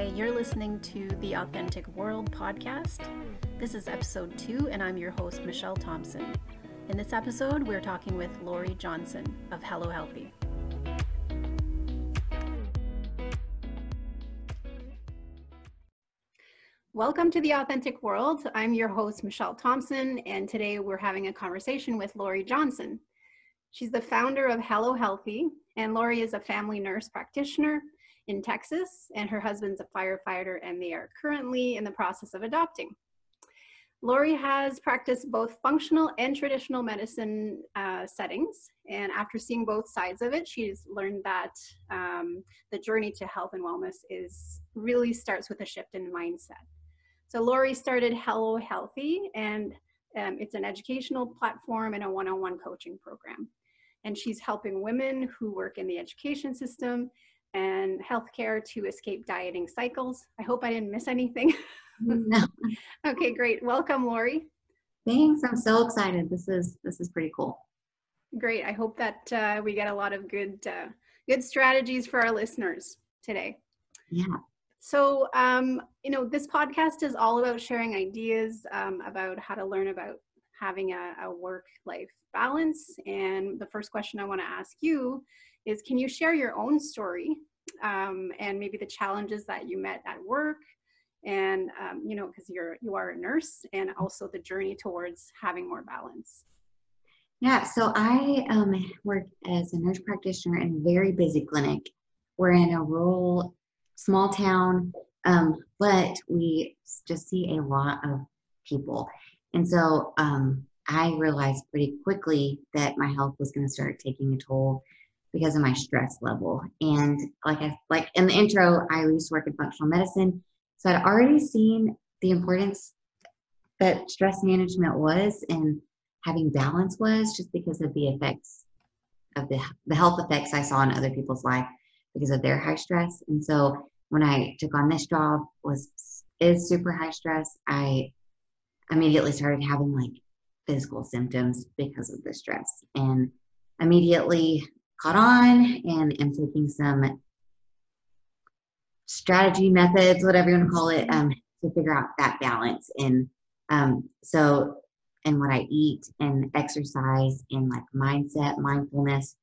Hi, you're listening to the Authentic World podcast. This is episode two, and I'm your host, Michelle Thompson. In this episode, we're talking with Lori Johnson of Hello Healthy. Welcome to the Authentic World. I'm your host, Michelle Thompson, and today we're having a conversation with Lori Johnson. She's the founder of Hello Healthy, and Lori is a family nurse practitioner in Texas, and her husband's a firefighter, and they are currently in the process of adopting. Lori has practiced both functional and traditional medicine uh, settings, and after seeing both sides of it, she's learned that um, the journey to health and wellness is really starts with a shift in mindset. So Lori started Hello Healthy, and um, it's an educational platform and a one-on-one coaching program. And she's helping women who work in the education system and healthcare to escape dieting cycles. I hope I didn't miss anything. No. okay, great. Welcome, Lori. Thanks. I'm so excited. This is this is pretty cool. Great. I hope that uh, we get a lot of good uh, good strategies for our listeners today. Yeah. So, um, you know, this podcast is all about sharing ideas um, about how to learn about having a, a work life balance. And the first question I want to ask you is can you share your own story um, and maybe the challenges that you met at work? And, um, you know, because you're, you are a nurse and also the journey towards having more balance. Yeah, so I um, work as a nurse practitioner in a very busy clinic. We're in a rural small town, um, but we just see a lot of people. And so um, I realized pretty quickly that my health was going to start taking a toll because of my stress level. And like I like in the intro, I used to work in functional medicine, so I'd already seen the importance that stress management was and having balance was just because of the effects of the, the health effects I saw in other people's life because of their high stress. And so when I took on this job was is super high stress. I immediately started having like physical symptoms because of the stress and immediately caught on and am taking some strategy methods, whatever you want to call it, um, to figure out that balance. And um, so, and what I eat and exercise and like mindset, mindfulness,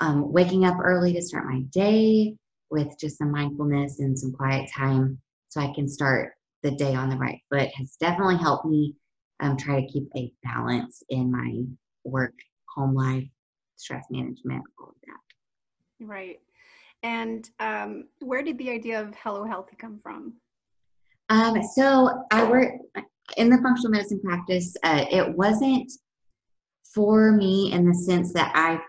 um, waking up early to start my day with just some mindfulness and some quiet time so I can start the day on the right foot has definitely helped me um, try to keep a balance in my work, home life, stress management, all of that. Right. And um, where did the idea of Hello Healthy come from? Um, so I work in the functional medicine practice. Uh, it wasn't for me in the sense that I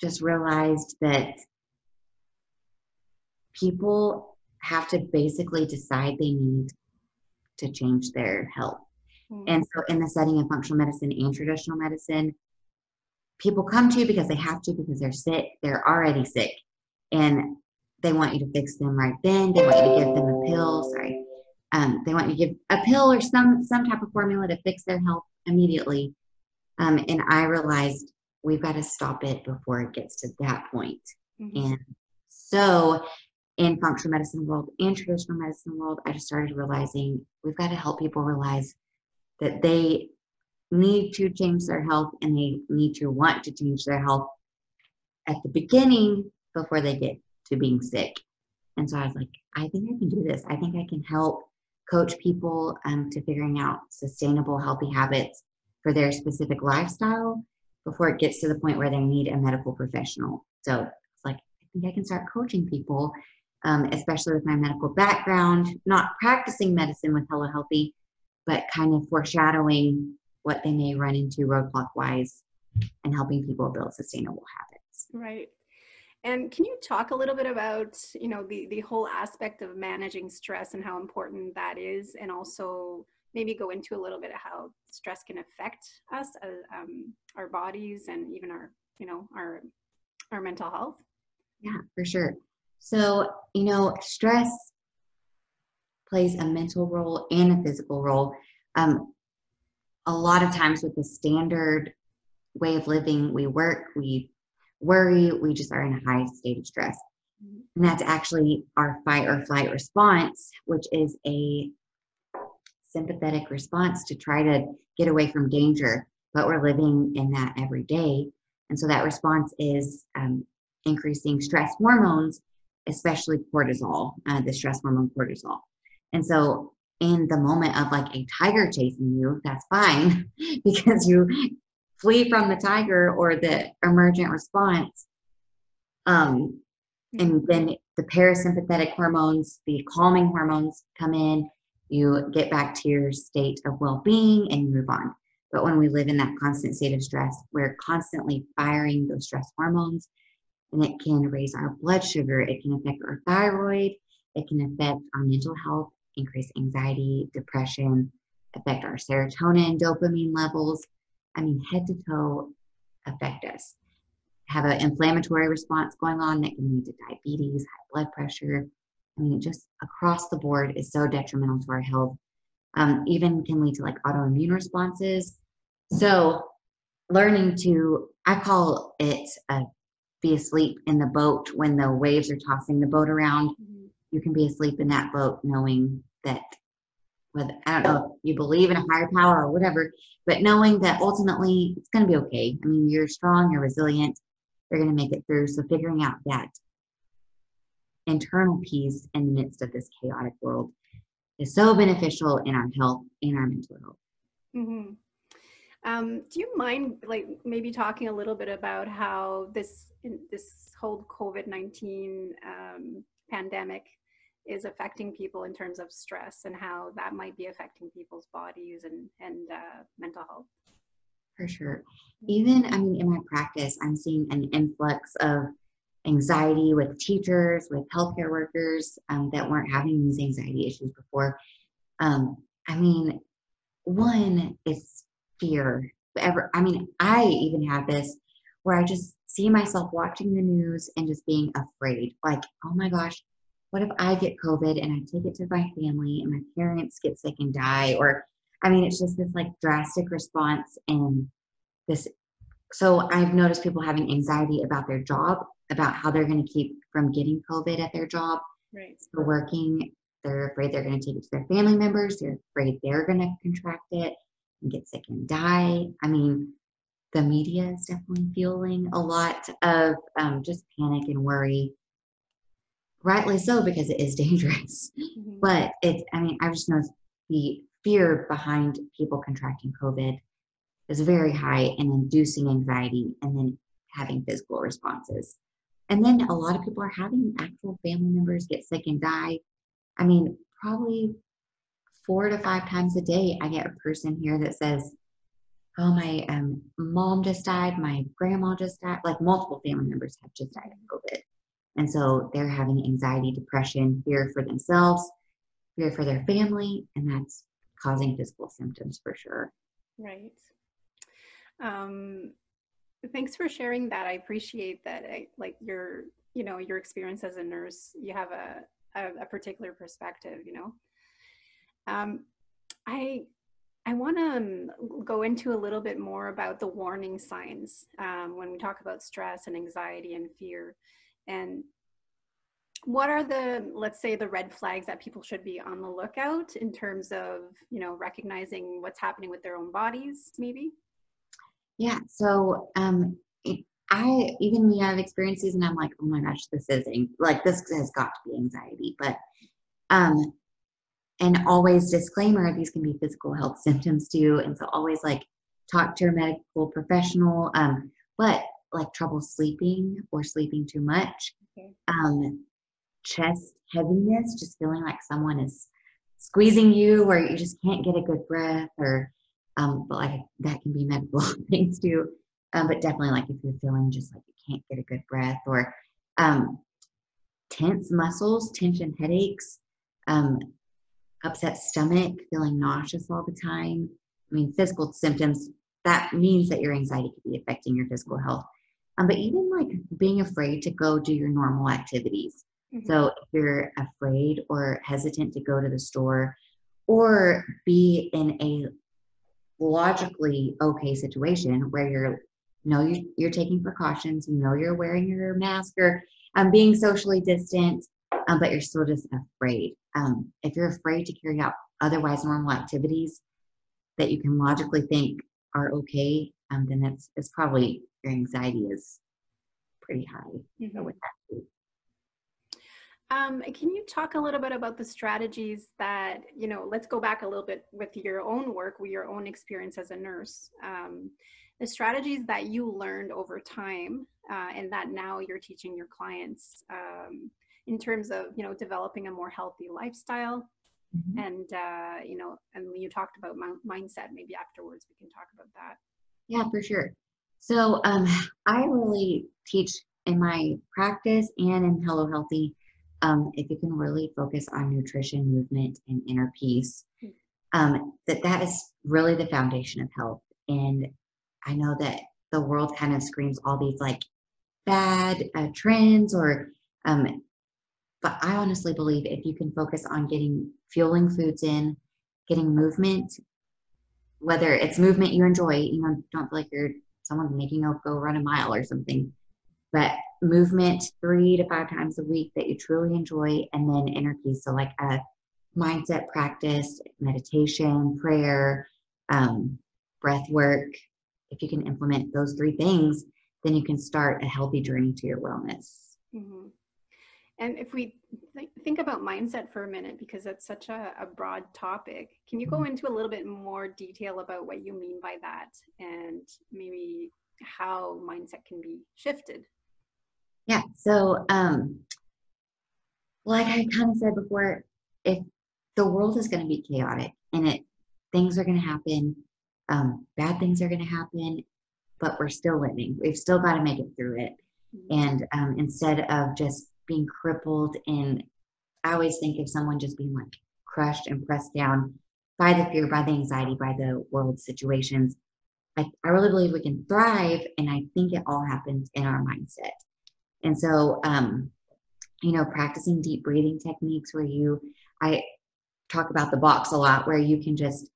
just realized that people have to basically decide they need to change their health. Mm-hmm. And so, in the setting of functional medicine and traditional medicine, people come to you because they have to, because they're sick, they're already sick, and they want you to fix them right then. They want you to give them a pill, sorry. Um, they want you to give a pill or some some type of formula to fix their health immediately. Um, and I realized we've got to stop it before it gets to that point. Mm-hmm. And so in functional medicine world and traditional medicine world, I just started realizing we've got to help people realize that they need to change their health and they need to want to change their health at the beginning before they get to being sick. And so I was like, I think I can do this. I think I can help coach people um, to figuring out sustainable, healthy habits for their specific lifestyle before it gets to the point where they need a medical professional. So it's like, I think I can start coaching people um, especially with my medical background, not practicing medicine with Hello Healthy, but kind of foreshadowing what they may run into roadblock wise and helping people build sustainable habits. Right. And can you talk a little bit about, you know, the, the whole aspect of managing stress and how important that is, and also maybe go into a little bit of how stress can affect us, uh, um, our bodies, and even our, you know, our our mental health? Yeah, for sure. So, you know, stress plays a mental role and a physical role. Um, a lot of times with the standard way of living, we work, we worry, we just are in a high state of stress. Mm-hmm. And that's actually our fight or flight response, which is a sympathetic response to try to get away from danger. But we're living in that every day. And so that response is um, increasing stress hormones, especially cortisol, uh, the stress hormone cortisol. And so in the moment of like a tiger chasing you, that's fine because you flee from the tiger or the emergent response. Um, and then the parasympathetic hormones, the calming hormones come in, you get back to your state of well being and you move on. But when we live in that constant state of stress, we're constantly firing those stress hormones and it can raise our blood sugar, it can affect our thyroid, it can affect our mental health, increase anxiety, depression, affect our serotonin, dopamine levels. I mean, head to toe affect us. Have an inflammatory response going on that can lead to diabetes, high blood pressure. I mean, just across the board is so detrimental to our health. Um, even can lead to like autoimmune responses. So, learning to, I call it a be asleep in the boat when the waves are tossing the boat around. Mm-hmm. You can be asleep in that boat knowing that whether I don't know if you believe in a higher power or whatever, but knowing that ultimately it's going to be okay. I mean, you're strong, you're resilient, you're going to make it through. So figuring out that internal peace in the midst of this chaotic world is so beneficial in our health and our mental health. Mm-hmm. Um, do you mind, like, maybe talking a little bit about how this this whole COVID nineteen um, pandemic is affecting people in terms of stress and how that might be affecting people's bodies and and uh, mental health? For sure. Even I mean, in my practice, I'm seeing an influx of anxiety with teachers, with healthcare workers um, that weren't having these anxiety issues before. Um, I mean, one is fear. Ever, I mean, I even have this where I just see myself watching the news and just being afraid. Like, oh my gosh, what if I get COVID and I take it to my family and my parents get sick and die? Or, I mean, it's just this like drastic response and this. So I've noticed people having anxiety about their job, about how they're going to keep from getting COVID at their job. Right. So working, they're afraid they're going to take it to their family members. They're afraid they're going to contract it and get sick and die. I mean, the media is definitely fueling a lot of um, just panic and worry. Rightly so, because it is dangerous. Mm-hmm. But it's, I mean, I just know the fear behind people contracting COVID is very high and inducing anxiety and then having physical responses. And then a lot of people are having actual family members get sick and die. I mean, probably four to five times a day, I get a person here that says, Oh, my um, mom just died, my grandma just died. Like multiple family members have just died of COVID. And so they're having anxiety, depression, fear for themselves, fear for their family, and that's causing physical symptoms for sure. Right. Um, thanks for sharing that. I appreciate that. I, like your, you know, your experience as a nurse, you have a, a, a particular perspective, you know. Um, I I want to um, go into a little bit more about the warning signs um, when we talk about stress and anxiety and fear. And what are the, let's say, the red flags that people should be on the lookout in terms of, you know, recognizing what's happening with their own bodies, maybe? Yeah. So, um, I even I have experiences, and I'm like, oh my gosh, this is like this has got to be anxiety. But um, and always disclaimer these can be physical health symptoms too and so always like talk to your medical professional um, but like trouble sleeping or sleeping too much okay. um, chest heaviness just feeling like someone is squeezing you or you just can't get a good breath or um, but like that can be medical things too um, but definitely like if you're feeling just like you can't get a good breath or um, tense muscles tension headaches um, upset stomach, feeling nauseous all the time. I mean, physical symptoms, that means that your anxiety could be affecting your physical health. Um, but even like being afraid to go do your normal activities. Mm-hmm. So if you're afraid or hesitant to go to the store or be in a logically okay situation where you're you know you, you're taking precautions you know you're wearing your mask or um, being socially distant, um, but you're still just afraid. Um, if you're afraid to carry out otherwise normal activities that you can logically think are okay, um, then it's, it's probably anxiety is pretty high. Mhm. That, Um, can you talk a little bit about the strategies that, you know, let's go back a little bit with your own work, with your own experience as a nurse. Um, the strategies that you learned over time uh, and that now you're teaching your clients um, in terms of, you know, developing a more healthy lifestyle. Mhm. And, uh, you know, and you talked about mi- mindset, maybe afterwards we can talk about that. Yeah, for sure. So um, I really teach in my practice and in Hello Healthy. Um, if you can really focus on nutrition, movement, and inner peace, um, that that is really the foundation of health. And I know that the world kind of screams all these like bad uh, trends, or um, but I honestly believe if you can focus on getting fueling foods in, getting movement, whether it's movement you enjoy, you know, don't feel like you're someone making you go run a mile or something, but movement three to five times a week that you truly enjoy, and then peace. So, like a mindset practice, meditation, prayer, um, breath work. If you can implement those three things, then you can start a healthy journey to your wellness. hmm And if we th- think about mindset for a minute, because it's such a, a broad topic, can you go into a little bit more detail about what you mean by that and maybe how mindset can be shifted? Yeah. So, um, like I kind of said before, if the world is going to be chaotic and it things are going to happen, um, bad things are going to happen, but we're still living. We've still got to make it through it. And um, instead of just being crippled, and I always think of someone just being like crushed and pressed down by the fear, by the anxiety, by the world situations. I, I really believe we can thrive, and I think it all happens in our mindset. And so, um, you know, practicing deep breathing techniques where you, I talk about the box a lot, where you can just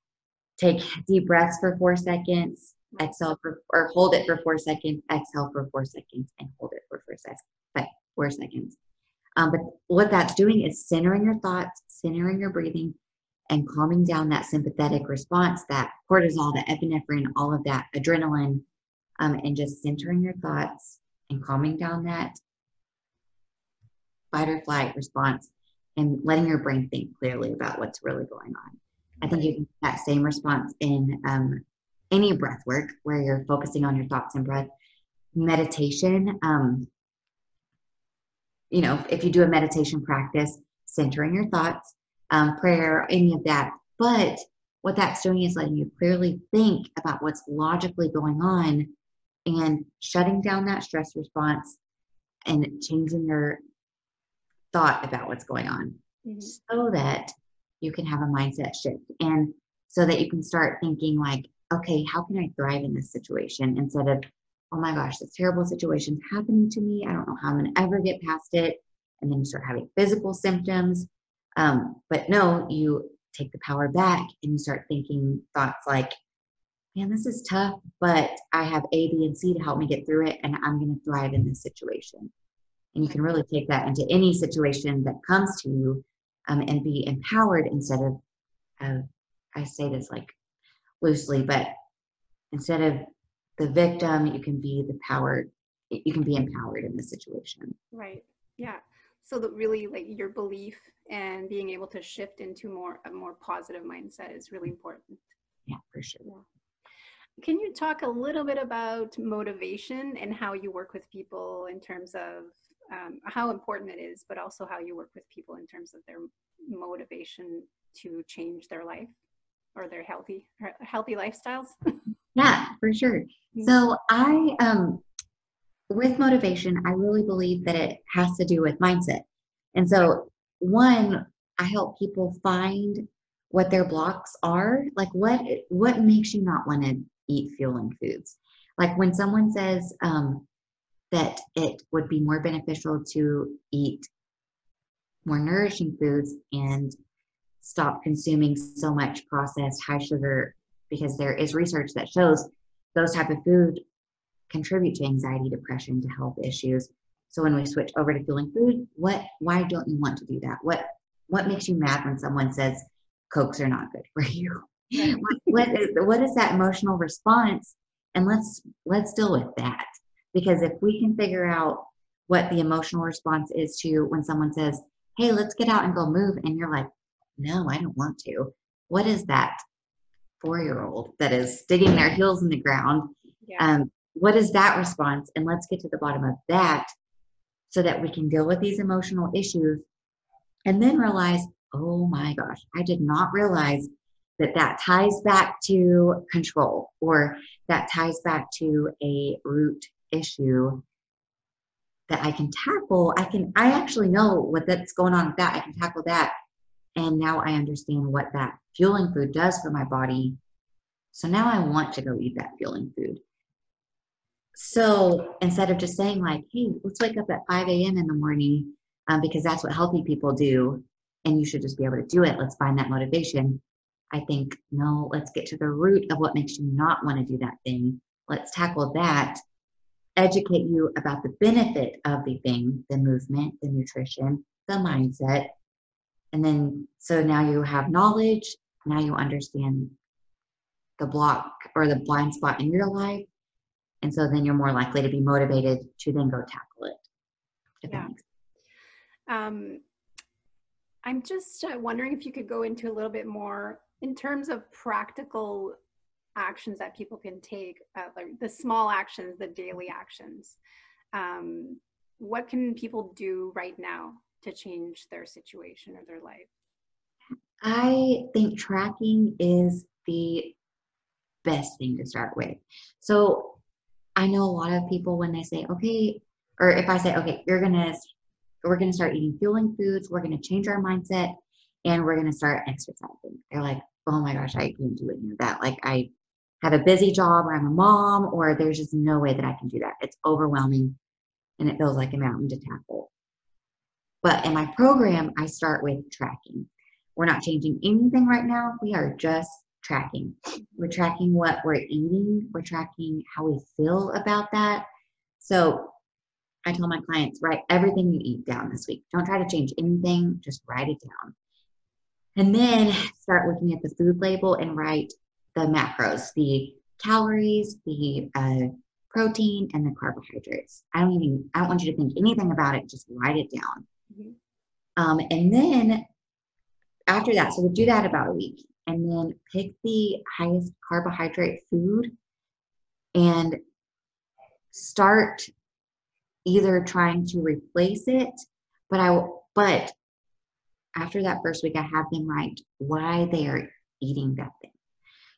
take deep breaths for four seconds, exhale for, or hold it for four seconds, exhale for four seconds, and hold it for four seconds. But four seconds. Um, but what that's doing is centering your thoughts, centering your breathing, and calming down that sympathetic response, that cortisol, the epinephrine, all of that adrenaline, um, and just centering your thoughts and calming down that fight or flight response and letting your brain think clearly about what's really going on. I think you can get that same response in um, any breath work where you're focusing on your thoughts and breath. Meditation, um, you know, if you do a meditation practice, centering your thoughts, um, prayer, any of that. But what that's doing is letting you clearly think about what's logically going on and shutting down that stress response and changing your thought about what's going on Mhm. so that you can have a mindset shift and so that you can start thinking like okay how can i thrive in this situation instead of oh my gosh this terrible situation's happening to me. I don't know how i'm going to ever get past it. And then you start having physical symptoms. Um, but no you take the power back and you start thinking thoughts like man this is tough but i have a b and c to help me get through it and i'm going to thrive in this situation. And you can really take that into any situation that comes to you um, and be empowered instead of, uh, I say this like loosely, but instead of the victim, you can be the powered, you can be empowered in the situation. Right. Yeah. So that really like your belief and being able to shift into more a more positive mindset is really important. Yeah, for sure. Can you talk a little bit about motivation and how you work with people in terms of um, how important it is, but also how you work with people in terms of their motivation to change their life or their healthy healthy lifestyles? Yeah, for sure. So I, um, with motivation, I really believe that it has to do with mindset. And so, one, I help people find what their blocks are. Like, what what makes you not want to eat fueling foods? Like when someone says um, that it would be more beneficial to eat more nourishing foods and stop consuming so much processed high sugar because there is research that shows those type of food contribute to anxiety depression to health issues So when we switch over to fueling food, what why don't you want to do that? What what makes you mad when someone says cokes are not good for you? what, what is what is that emotional response? And let's let's deal with that. Because if we can figure out what the emotional response is to when someone says, Hey, let's get out and go move, and you're like, No, I don't want to. What is that four year old that is digging their heels in the ground? Yeah. Um, what is that response? And let's get to the bottom of that so that we can deal with these emotional issues and then realize, oh my gosh, I did not realize that that ties back to control or that ties back to a root issue that I can tackle. I can, I actually know what that's going on with that. I can tackle that. And now I understand what that fueling food does for my body. So now I want to go eat that fueling food. So instead of just saying, like, hey, let's wake up at 5 a.m. in the morning um, because that's what healthy people do and you should just be able to do it, let's find that motivation. I think, no, let's get to the root of what makes you not want to do that thing. Let's tackle that, educate you about the benefit of the thing, the movement, the nutrition, the mindset. And then, so now you have knowledge, now you understand the block or the blind spot in your life and so then you're more likely to be motivated to then go tackle it. yeah. Um, I'm just uh, wondering if you could go into a little bit more in terms of practical actions that people can take, uh, like the small actions, the daily actions. Um, what can people do right now to change their situation or their life? I think tracking is the best thing to start with. So I know a lot of people when they say, okay, or if I say, okay, you're gonna, we're gonna start eating fueling foods, we're gonna change our mindset, and we're gonna start exercising. They're like, oh my gosh, I can't do any of that. Like I have a busy job, or I'm a mom, or there's just no way that I can do that. It's overwhelming, and it feels like a mountain to tackle. But in my program, I start with tracking. We're not changing anything right now. We are just tracking. We're tracking what we're eating, we're tracking how we feel about that. So I tell my clients, write everything you eat down this week. Don't try to change anything, just write it down. And then start looking at the food label and write the macros, the calories, the uh, protein, and the carbohydrates. I don't even, I don't want you to think anything about it, just write it down. Um, and then after that, so we'll do that about a week and then pick the highest carbohydrate food and start either trying to replace it but i but after that first week i have them write why they are eating that thing.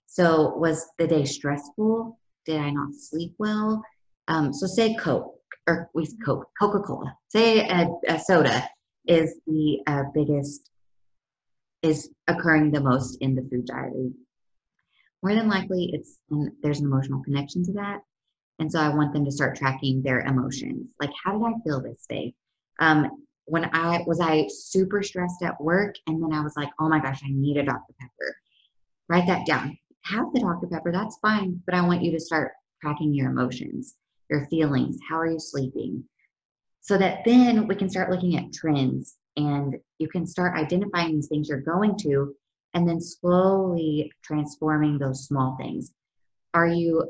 So was the day stressful? Did i not sleep well? Um, so say coke or coke coca-cola say a, a soda is the uh, biggest is occurring the most in the food diary. More than likely, it's there's an emotional connection to that, and so I want them to start tracking their emotions. Like, how did I feel this day? Um, when I was I super stressed at work, and then I was like, oh my gosh, I need a Dr Pepper. Write that down. Have the Dr Pepper, that's fine, but I want you to start tracking your emotions, your feelings. How are you sleeping? So that then we can start looking at trends and you can start identifying these things you're going to and then slowly transforming those small things are you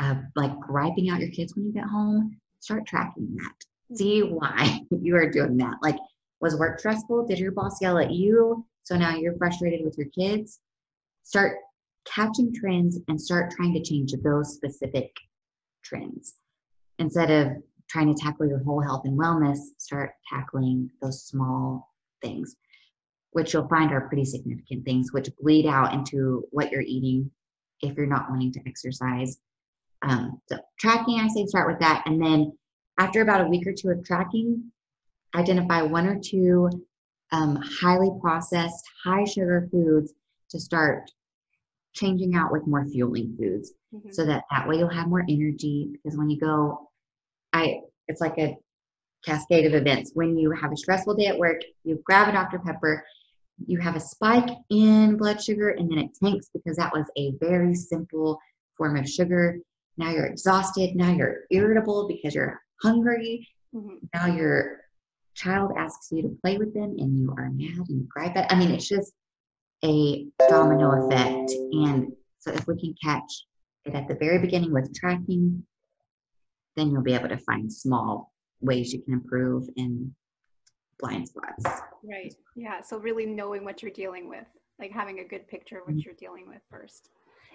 uh, like griping out your kids when you get home start tracking that see mm-hmm. why you are doing that like was work stressful did your boss yell at you so now you're frustrated with your kids start catching trends and start trying to change those specific trends instead of trying to tackle your whole health and wellness, start tackling those small things, which you'll find are pretty significant things, which bleed out into what you're eating if you're not wanting to exercise. Um, so, tracking, I say start with that. And then after about a week or two of tracking, identify one or two um, highly processed, high sugar foods to start changing out with more fueling foods mm-hmm. so that that way you'll have more energy because when you go I it's like a cascade of events. When you have a stressful day at work, you grab a Dr. Pepper, you have a spike in blood sugar, and then it tanks because that was a very simple form of sugar. Now you're exhausted. Now you're irritable because you're hungry. Mm-hmm. Now your child asks you to play with them and you are mad and you cry. But I mean, it's just a domino effect. And so if we can catch it at the very beginning with tracking, then you'll be able to find small ways you can improve in blind spots. Right. Yeah. So really knowing what you're dealing with, like having a good picture of what mm-hmm. you're dealing with first.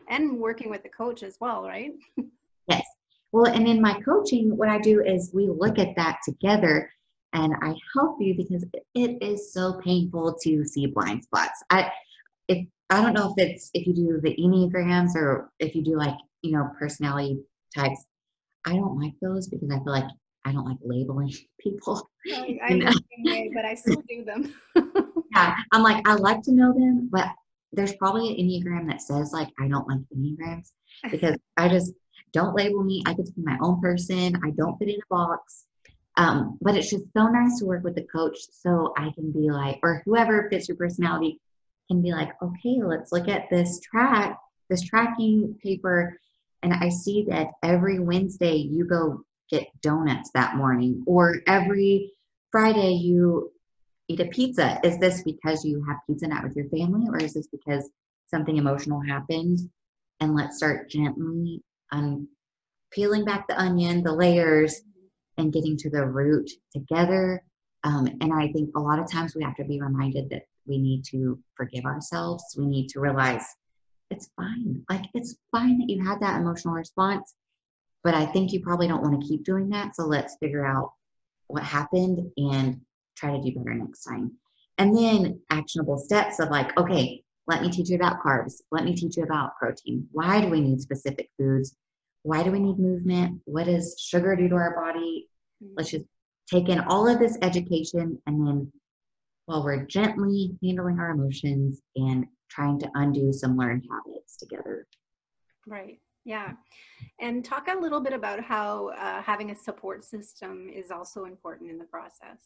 And working with the coach as well, right? yes. Well, and in my coaching, what I do is we look at that together and I help you because it is so painful to see blind spots. I I don't know if it's if you do the enneagrams or if you do like you know personality types. I don't like those because I feel like I don't like labeling people. I, I'm the same way, but I still do them. yeah, I'm like I like to know them, but there's probably an enneagram that says like I don't like enneagrams because I just don't label me. I get to be my own person. I don't fit in a box. Um, but it's just so nice to work with the coach so I can be like, or whoever fits your personality can be like, okay, let's look at this track, this tracking paper. And I see that every Wednesday you go get donuts that morning, or every Friday you eat a pizza. Is this because you have pizza night with your family, or is this because something emotional happened? And let's start gently un- peeling back the onion, the layers, and getting to the root together. Um, and I think a lot of times we have to be reminded that we need to forgive ourselves. We need to realize it's fine. Like it's fine that you had that emotional response, but I think you probably don't want to keep doing that. So let's figure out what happened and try to do better next time. And then actionable steps of like, okay, let me teach you about carbs. Let me teach you about protein. Why do we need specific foods? Why do we need movement? What does sugar do to our body? Mm-hmm. Let's just take in all of this education and then while we're gently handling our emotions and trying to undo some learned habits together. Right. Yeah. And talk a little bit about how uh, having a support system is also important in the process.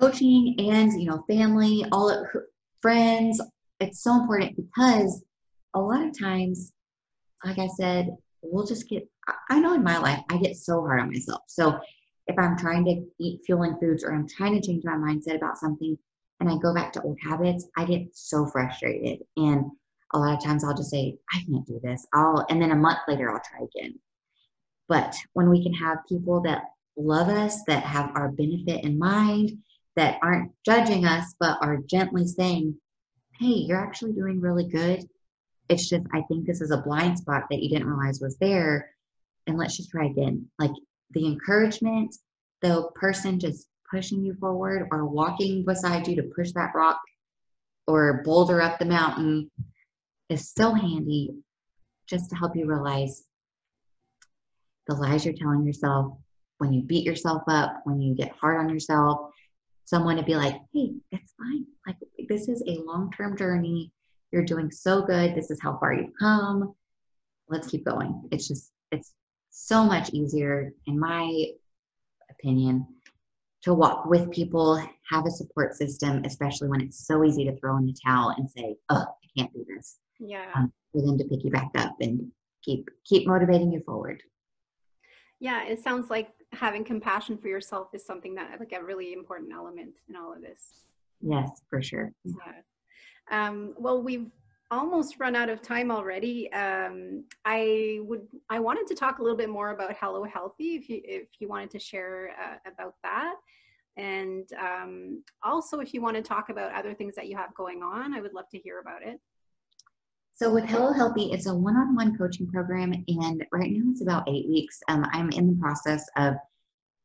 Coaching and, you know, family, all friends, it's so important because a lot of times, like I said, we'll just get, I know in my life, I get so hard on myself. So if I'm trying to eat fueling foods or I'm trying to change my mindset about something and I go back to old habits, I get so frustrated. And a lot of times I'll just say, I can't do this. I'll, and then a month later, I'll try again. But when we can have people that love us, that have our benefit in mind, that aren't judging us, but are gently saying, hey, you're actually doing really good. It's just, I think this is a blind spot that you didn't realize was there. And let's just try again. Like the encouragement, the person just pushing you forward or walking beside you to push that rock or boulder up the mountain is so handy just to help you realize the lies you're telling yourself when you beat yourself up, when you get hard on yourself, someone to be like, hey, it's fine. Like, this is a long term journey. You're doing so good. This is how far you've come. Let's keep going. It's just, it's so much easier, in my opinion, to walk with people, have a support system, especially when it's so easy to throw in the towel and say, "Oh, I can't do this." Yeah. Um, for them to pick you back up and keep keep motivating you forward. Yeah, it sounds like having compassion for yourself is something that like a really important element in all of this. Yes, for sure. Yeah. Um, well, we've almost run out of time already. Um, I would I wanted to talk a little bit more about Hello Healthy if you if you wanted to share uh, about that. And um, also, if you want to talk about other things that you have going on, I would love to hear about it. So with Hello Healthy, it's a one-on-one coaching program, and right now it's about eight weeks. Um, I'm in the process of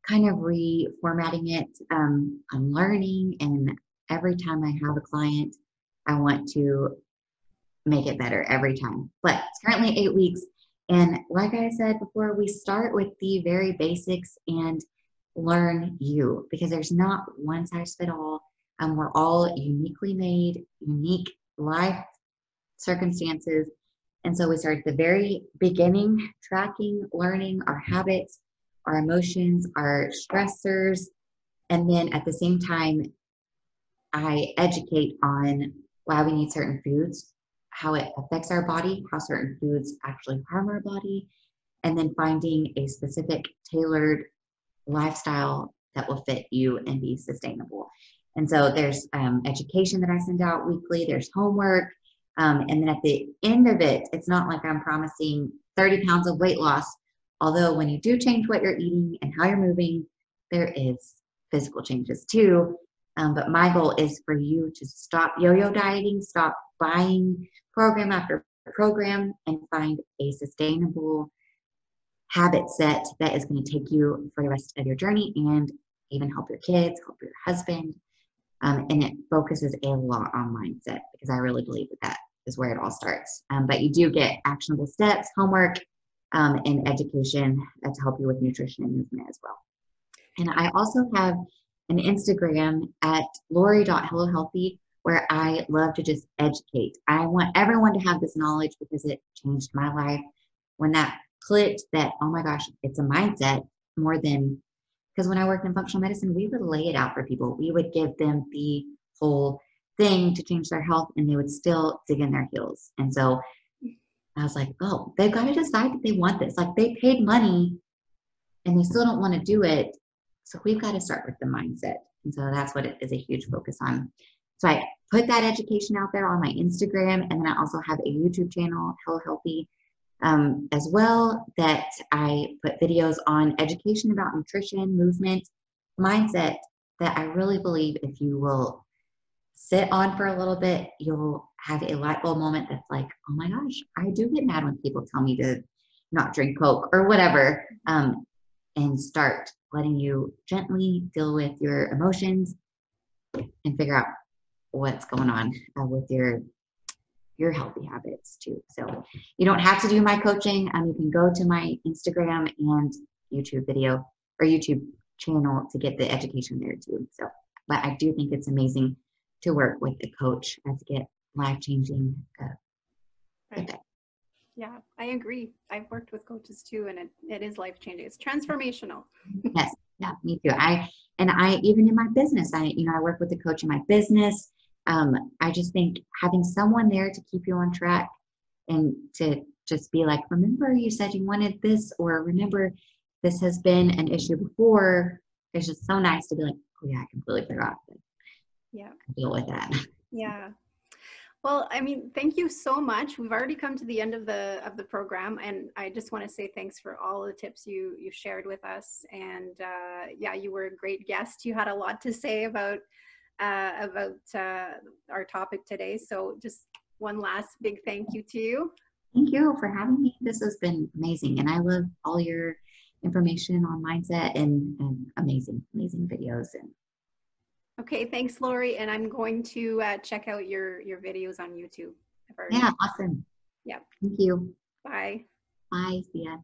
kind of reformatting it. Um, I'm learning, and every time I have a client, I want to make it better every time. But it's currently eight weeks. And like I said before, we start with the very basics and learn you because there's not one size fit all. Um, we're all uniquely made, unique life circumstances. And so we start at the very beginning, tracking, learning our habits, our emotions, our stressors. And then at the same time, I educate on why we need certain foods how it affects our body, how certain foods actually harm our body. and then finding a specific tailored lifestyle that will fit you and be sustainable. And so there's um, education that I send out weekly, there's homework. Um, and then at the end of it, it's not like I'm promising 30 pounds of weight loss. Although, when you do change what you're eating and how you're moving, there is physical changes too. Um, but my goal is for you to stop yo yo dieting, stop buying program after program, and find a sustainable habit set that is going to take you for the rest of your journey and even help your kids, help your husband. Um, and it focuses a lot on mindset because I really believe that that is where it all starts. Um, but you do get actionable steps, homework, um, and education uh, to help you with nutrition and movement as well. And I also have an Instagram at lori.hellohealthy where I love to just educate. I want everyone to have this knowledge because it changed my life. When that clicked that, oh my gosh, it's a mindset more than because when I worked in functional medicine, we would lay it out for people. We would give them the whole thing to change their health and they would still dig in their heels. And so I was like, oh, they've got to decide that they want this. Like they paid money and they still don't want to do it. So we've got to start with the mindset. And so that's what it is a huge focus on. So I put that education out there on my Instagram. And then I also have a YouTube channel, Hello Healthy, um, as well, that I put videos on education about nutrition, movement, mindset that I really believe if you will sit on for a little bit, you'll have a light bulb moment that's like, oh my gosh, I do get mad when people tell me to not drink Coke or whatever, um, and start letting you gently deal with your emotions and figure out what's going on uh, with your your healthy habits too. So you don't have to do my coaching. Um, you can go to my Instagram and YouTube video or YouTube channel to get the education there too. So, but I do think it's amazing to work with a coach and to get life changing uh, right. Yeah, I agree. I've worked with coaches too, and it, it is life changing. It's transformational. yes, yeah, me too. I and I even in my business, I you know I work with a coach in my business um, I just think having someone there to keep you on track and to just be like, remember you said you wanted this, or remember this has been an issue before. It's just so nice to be like, oh yeah, I completely forgot. Yeah. Deal with that. Yeah. Well, I mean, thank you so much. We've already come to the end of the of the program, and I just want to say thanks for all the tips you you shared with us. And uh, yeah, you were a great guest. You had a lot to say about uh, about uh, our topic today. So just one last big thank you to you. Thank you for having me. This has been amazing. And I love all your information on mindset and, and amazing, amazing videos. And Okay, thanks, Lori. And I'm going to uh, check out your, your videos on YouTube. Yeah, awesome. Yeah. Thank you. Bye. Bye. See ya.